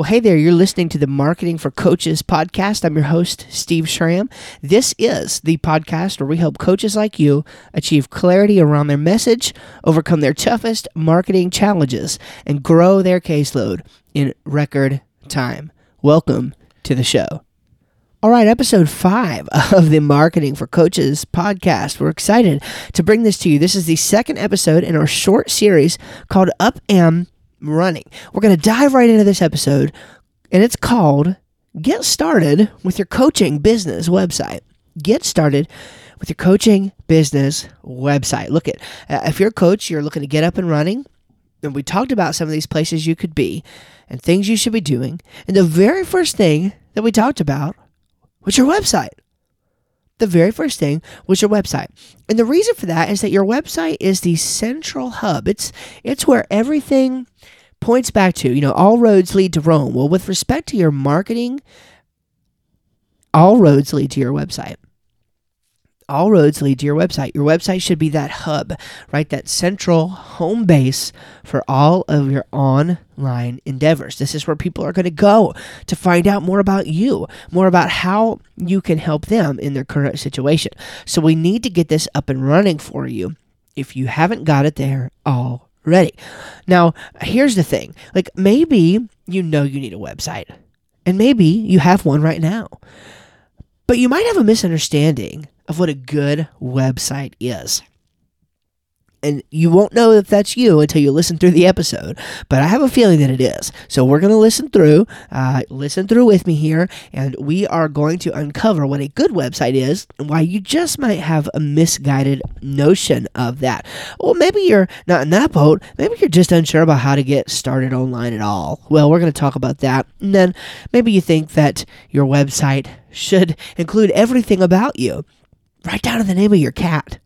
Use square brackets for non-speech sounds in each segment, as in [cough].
Well, hey there, you're listening to the Marketing for Coaches podcast. I'm your host, Steve Schramm. This is the podcast where we help coaches like you achieve clarity around their message, overcome their toughest marketing challenges, and grow their caseload in record time. Welcome to the show. All right, episode five of the Marketing for Coaches podcast. We're excited to bring this to you. This is the second episode in our short series called Up and running. We're going to dive right into this episode, and it's called Get Started with Your Coaching Business Website. Get started with your coaching business website. Look at uh, if you're a coach, you're looking to get up and running, and we talked about some of these places you could be and things you should be doing. And the very first thing that we talked about was your website. The very first thing was your website. And the reason for that is that your website is the central hub. It's it's where everything points back to, you know, all roads lead to Rome. Well, with respect to your marketing, all roads lead to your website. All roads lead to your website. Your website should be that hub, right? That central home base for all of your online endeavors. This is where people are going to go to find out more about you, more about how you can help them in their current situation. So we need to get this up and running for you if you haven't got it there already. Now, here's the thing like maybe you know you need a website, and maybe you have one right now, but you might have a misunderstanding of what a good website is. And you won't know if that's you until you listen through the episode, but I have a feeling that it is. So we're going to listen through, uh, listen through with me here, and we are going to uncover what a good website is and why you just might have a misguided notion of that. Well, maybe you're not in that boat. Maybe you're just unsure about how to get started online at all. Well, we're going to talk about that. And then maybe you think that your website should include everything about you right down to the name of your cat.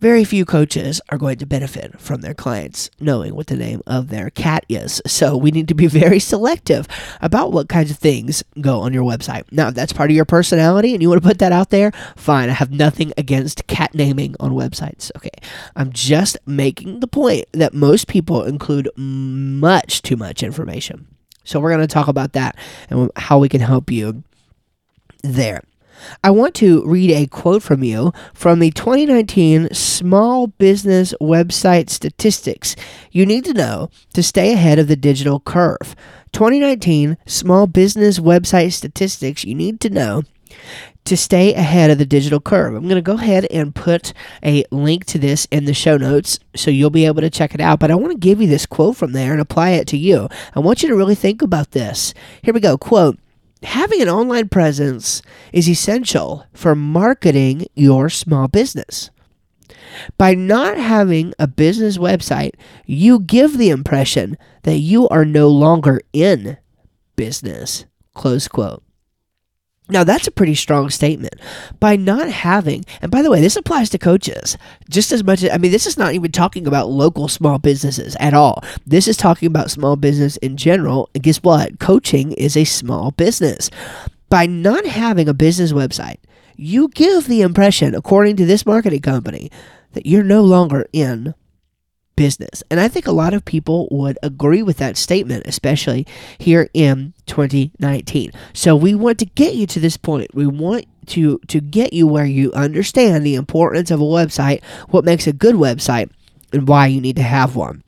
Very few coaches are going to benefit from their clients knowing what the name of their cat is. So we need to be [laughs] very selective about what kinds of things go on your website. Now, if that's part of your personality and you want to put that out there, fine. I have nothing against cat naming on websites. Okay. I'm just making the point that most people include much too much information. So we're going to talk about that and how we can help you there. I want to read a quote from you from the 2019 Small Business Website Statistics you need to know to stay ahead of the digital curve. 2019 Small Business Website Statistics you need to know to stay ahead of the digital curve. I'm going to go ahead and put a link to this in the show notes so you'll be able to check it out. But I want to give you this quote from there and apply it to you. I want you to really think about this. Here we go. Quote having an online presence is essential for marketing your small business. By not having a business website, you give the impression that you are no longer in business. Close quote. Now, that's a pretty strong statement. By not having, and by the way, this applies to coaches just as much as, I mean, this is not even talking about local small businesses at all. This is talking about small business in general. And guess what? Coaching is a small business. By not having a business website, you give the impression, according to this marketing company, that you're no longer in business. And I think a lot of people would agree with that statement, especially here in 2019. So we want to get you to this point. We want to to get you where you understand the importance of a website, what makes a good website, and why you need to have one.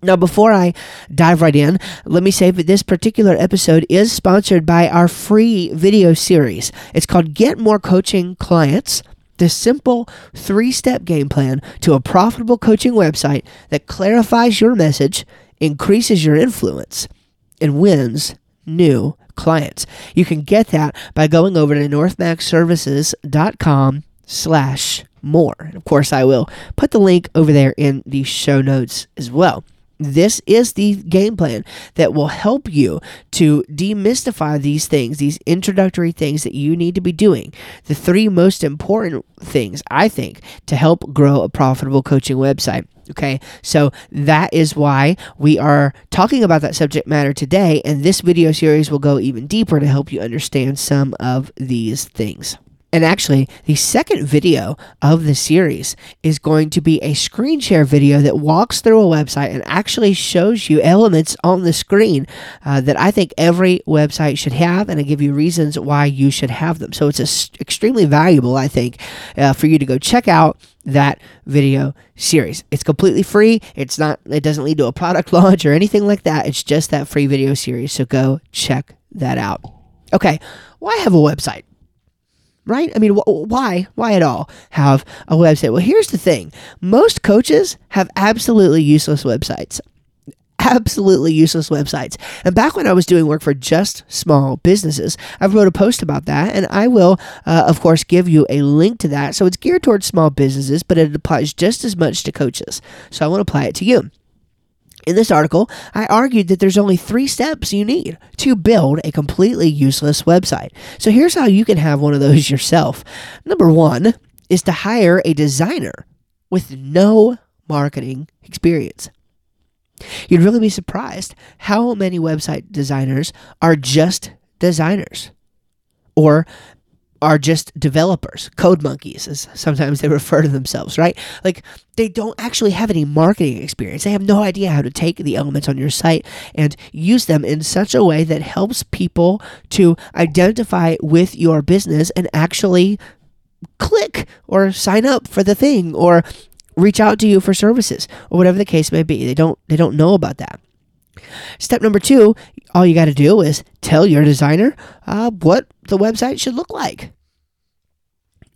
Now, before I dive right in, let me say that this particular episode is sponsored by our free video series. It's called Get More Coaching Clients the simple three step game plan to a profitable coaching website that clarifies your message, increases your influence, and wins new clients. You can get that by going over to northmaxservices.com slash more. And of course, I will put the link over there in the show notes as well. This is the game plan that will help you to demystify these things, these introductory things that you need to be doing. The three most important things, I think, to help grow a profitable coaching website. Okay, so that is why we are talking about that subject matter today, and this video series will go even deeper to help you understand some of these things. And actually, the second video of the series is going to be a screen share video that walks through a website and actually shows you elements on the screen uh, that I think every website should have, and I give you reasons why you should have them. So it's a, extremely valuable, I think, uh, for you to go check out that video series. It's completely free. It's not. It doesn't lead to a product [laughs] launch or anything like that. It's just that free video series. So go check that out. Okay, why have a website? Right? I mean, wh- why? Why at all have a website? Well, here's the thing most coaches have absolutely useless websites. Absolutely useless websites. And back when I was doing work for just small businesses, I wrote a post about that, and I will, uh, of course, give you a link to that. So it's geared towards small businesses, but it applies just as much to coaches. So I want to apply it to you. In this article, I argued that there's only three steps you need to build a completely useless website. So here's how you can have one of those [laughs] yourself. Number one is to hire a designer with no marketing experience. You'd really be surprised how many website designers are just designers or are just developers, code monkeys, as sometimes they [laughs] refer to themselves, right? Like they don't actually have any marketing experience. They have no idea how to take the elements on your site and use them in such a way that helps people to identify with your business and actually click or sign up for the thing or reach out to you for services or whatever the case may be. They don't they don't know about that. Step number two, all you got to do is tell your designer uh, what the website should look like.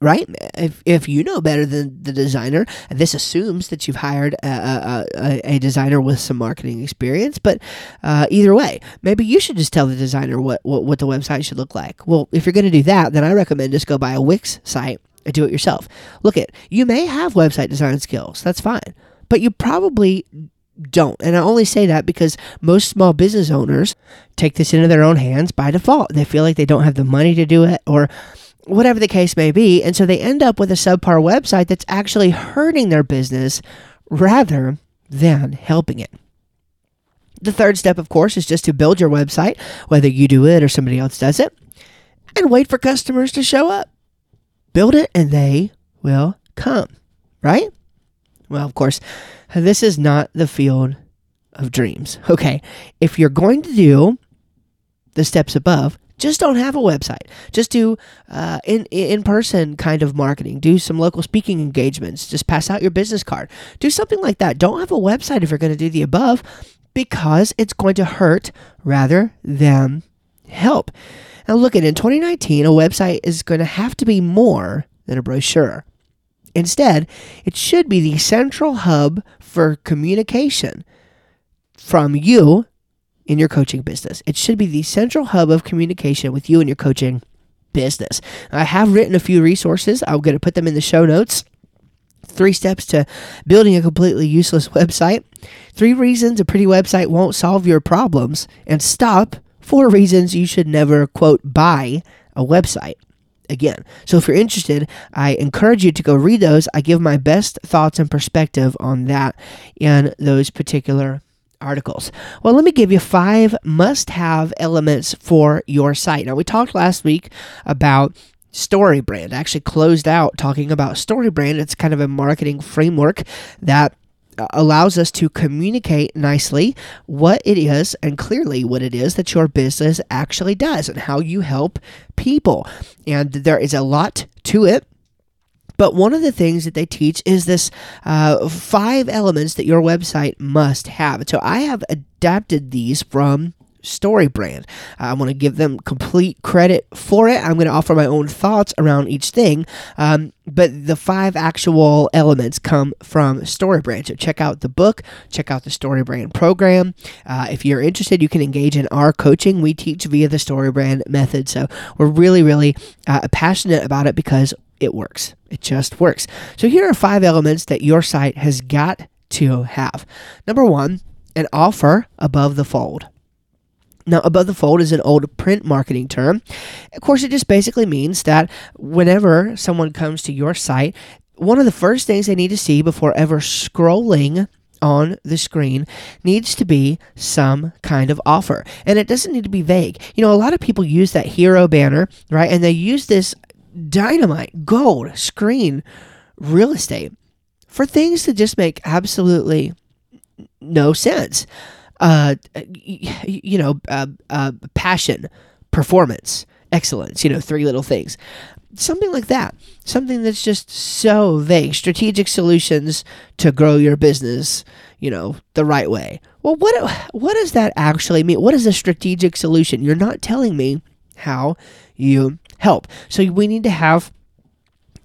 Right? If, if you know better than the designer, this assumes that you've hired a, a, a, designer with some marketing experience, but uh, either way, maybe you should just tell the designer what, what, what the website should look like. Well, if you're going to do that, then I recommend just go buy a Wix site and do it yourself. Look at, you may have website design skills, that's fine, but you probably don't. And I only say that because most small business owners take this into their own hands by default. They feel like they don't have the money to do it or whatever the case may be. And so they end up with a subpar website that's actually hurting their business rather than helping it. The third step, of course, is just to build your website, whether you do it or somebody else does it, and wait for customers to show up. Build it and they will come, right? Well, of course, this is not the field of dreams. Okay, if you're going to do the steps above, just don't have a website. Just do uh, in in person kind of marketing. Do some local speaking engagements. Just pass out your business card. Do something like that. Don't have a website if you're going to do the above, because it's going to hurt rather than help. Now, look at in 2019, a website is going to have to be more than a brochure. Instead, it should be the central hub for communication from you in your coaching business. It should be the central hub of communication with you and your coaching business. I have written a few resources. I'm going to put them in the show notes. Three steps to building a completely useless website. Three reasons a pretty website won't solve your problems. And stop. Four reasons you should never, quote, buy a website again. So if you're interested, I encourage you to go read those. I give my best thoughts and perspective on that in those particular articles. Well, let me give you five must have elements for your site. Now, we talked last week about StoryBrand. I actually closed out talking about StoryBrand. It's kind of a marketing framework that allows us to communicate nicely what it is and clearly what it is that your business actually does and how you help people. And there is a lot to it. But one of the things that they teach is this uh, five elements that your website must have. So I have adapted these from StoryBrand. I want to give them complete credit for it. I'm going to offer my own thoughts around each thing. Um, but the five actual elements come from StoryBrand. So check out the book, check out the StoryBrand program. Uh, if you're interested, you can engage in our coaching. We teach via the StoryBrand method. So we're really, really uh, passionate about it because it works. It just works. So here are five elements that your site has got to have. Number one, an offer above the fold. Now, above the fold is an old print marketing term. Of course, it just basically means that whenever someone comes to your site, one of the first things they need to see before ever scrolling on the screen needs to be some kind of offer. And it doesn't need to be vague. You know, a lot of people use that hero banner, right? And they use this dynamite, gold, screen, real estate for things that just make absolutely no sense. Uh, you know, uh, uh, passion, performance, excellence, you know, three little things. Something like that. Something that's just so vague. Strategic solutions to grow your business, you know, the right way. Well, what what does that actually mean? What is a strategic solution? You're not telling me how you help. So we need to have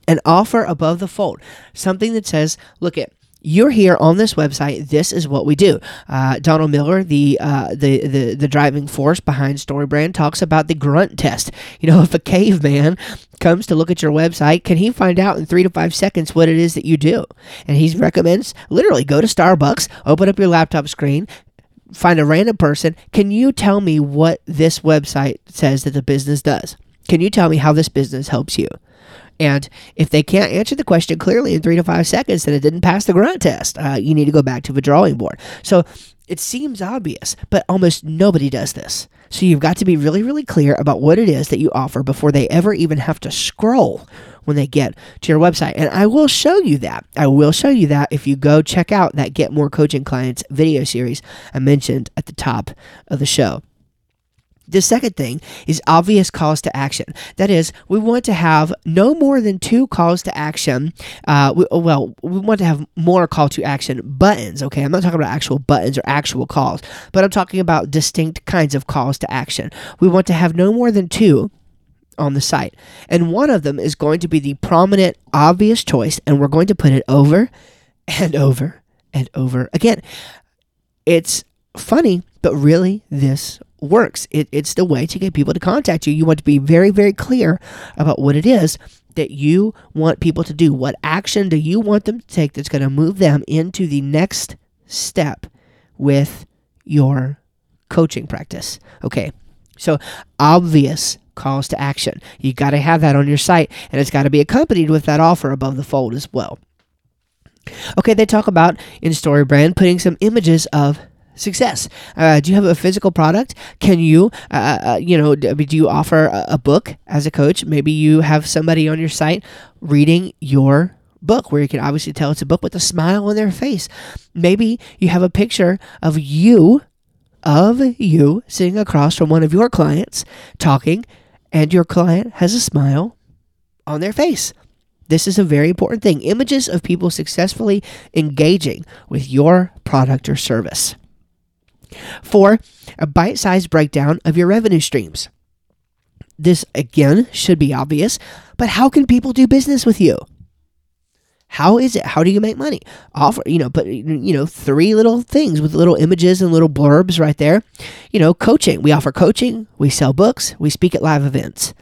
an offer above the fold, something that says, look at you're here on this website. This is what we do. Uh, Donald Miller, the, uh, the the the driving force behind StoryBrand, talks about the grunt test. You know, [laughs] if a caveman comes to look at your website, can he find out in three to five seconds what it is that you do? And he recommends literally go to Starbucks, open up your laptop screen, find a random person. Can you tell me what this website says that the business does? Can you tell me how this business helps you? And if they can't answer the question clearly in three to five seconds, then it didn't pass the grunt test. Uh, you need to go back to the drawing board. So it seems obvious, but almost nobody does this. So you've got to be really, really clear about what it is that you offer before they ever even have to scroll when they get to your website. And I will show you that. I will show you that if you go check out that Get More Coaching Clients video series I mentioned at the top of the show. The second thing is obvious calls to action. That is, we want to have no more than two calls to action. Uh, we, well, we want to have more call to action buttons. Okay, I'm not talking about actual buttons or actual calls, but I'm talking about distinct kinds of calls to action. We want to have no more than two on the site. And one of them is going to be the prominent, obvious choice, and we're going to put it over and over and over again. It's funny, but really, this works. It, it's the way to get people to contact you. You want to be very, very clear about what it is that you want people to do. What action do you want them to take that's going to move them into the next step with your coaching practice? Okay, so obvious calls to action. You got to have that on your site, and it's got to be accompanied with that offer above the fold as well. Okay, they talk about in StoryBrand putting some images of success. Uh, do you have a physical product? Can you, uh, uh, uh you know, do you offer a, a book as a coach? Maybe you have somebody on your site reading your book where you can obviously tell it's a book with a smile on their face. Maybe you have a picture of you, of you sitting across from one of your clients talking, and your client has a smile on their face. This is a very important thing. Images of people successfully engaging with your product or service. Four, a bite sized breakdown of your revenue streams. This, again, should be obvious, but how can people do business with you? How is it? How do you make money? Offer, you know, but you know, three little things with little images and little blurbs right there. You know, coaching. We offer coaching, we sell books, we speak at live events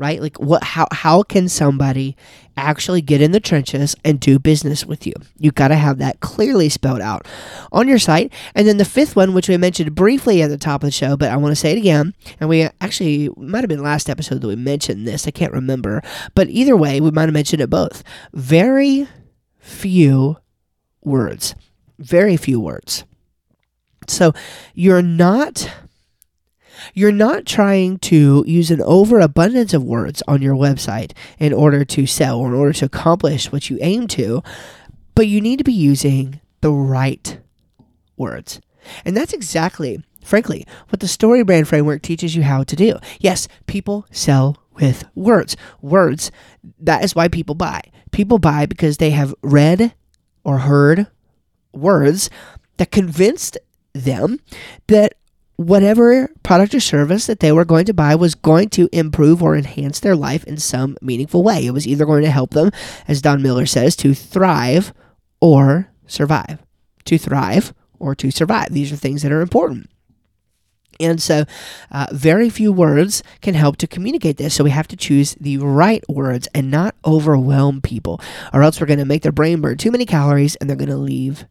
right? Like what how how can somebody actually get in the trenches and do business with you? You got to have that clearly spelled out on your site. And then the fifth one which we mentioned briefly at the top of the show, but I want to say it again, and we actually might have been last episode that we mentioned this. I can't remember, but either way, we might have mentioned it both. Very few words. Very few words. So you're not you're not trying to use an overabundance of words on your website in order to sell or in order to accomplish what you aim to, but you need to be using the right words. And that's exactly, frankly, what the StoryBrand framework teaches you how to do. Yes, people sell with words. Words, that is why people buy. People buy because they have read or heard words that convinced them that whatever product or service that they were going to buy was going to improve or enhance their life in some meaningful way. It was either going to help them, as Don Miller says, to thrive or survive. To thrive or to survive. These are things that are important. And so, uh, very few words can help to communicate this. So, we have to choose the right words and not overwhelm people, or else we're going to make their brain burn too many calories and they're going to leave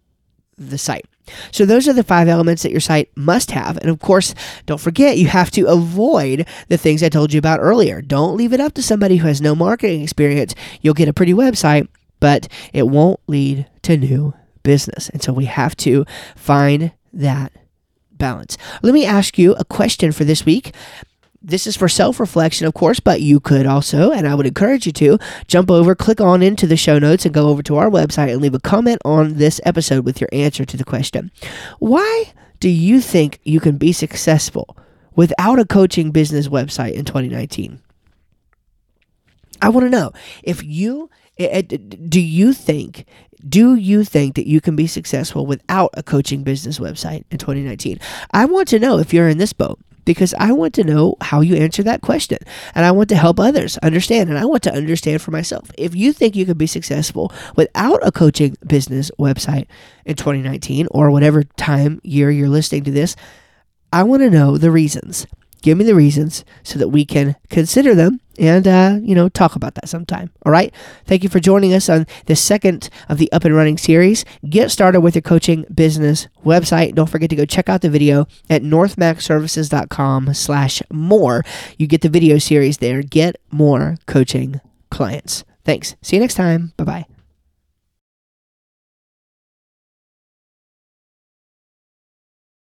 the site. So those are the five elements that your site must have. And of course, don't forget you have to avoid the things I told you about earlier. Don't leave it up to somebody who has no marketing experience. You'll get a pretty website, but it won't lead to new business. And so we have to find that balance. Let me ask you a question for this week. This is for self reflection, of course, but you could also, and I would encourage you to, jump over, click on into the show notes, and go over to our website and leave a comment on this episode with your answer to the question Why do you think you can be successful without a coaching business website in 2019? I want to know if you eh, eh, do you think do you think that you can be successful without a coaching business website in 2019? I want to know if you're in this boat because I want to know how you answer that question and I want to help others understand and I want to understand for myself. If you think you can be successful without a coaching business website in 2019 or whatever time year you're listening to this, I want to know the reasons. Give me the reasons so that we can consider them and, uh, you know, talk about that sometime. All right. Thank you for joining us on the second of the Up and Running series. Get started with your coaching business website. Don't forget to go check out the video at northmaxservices.com slash more. You get the video series there. Get more coaching clients. Thanks. See you next time. Bye bye.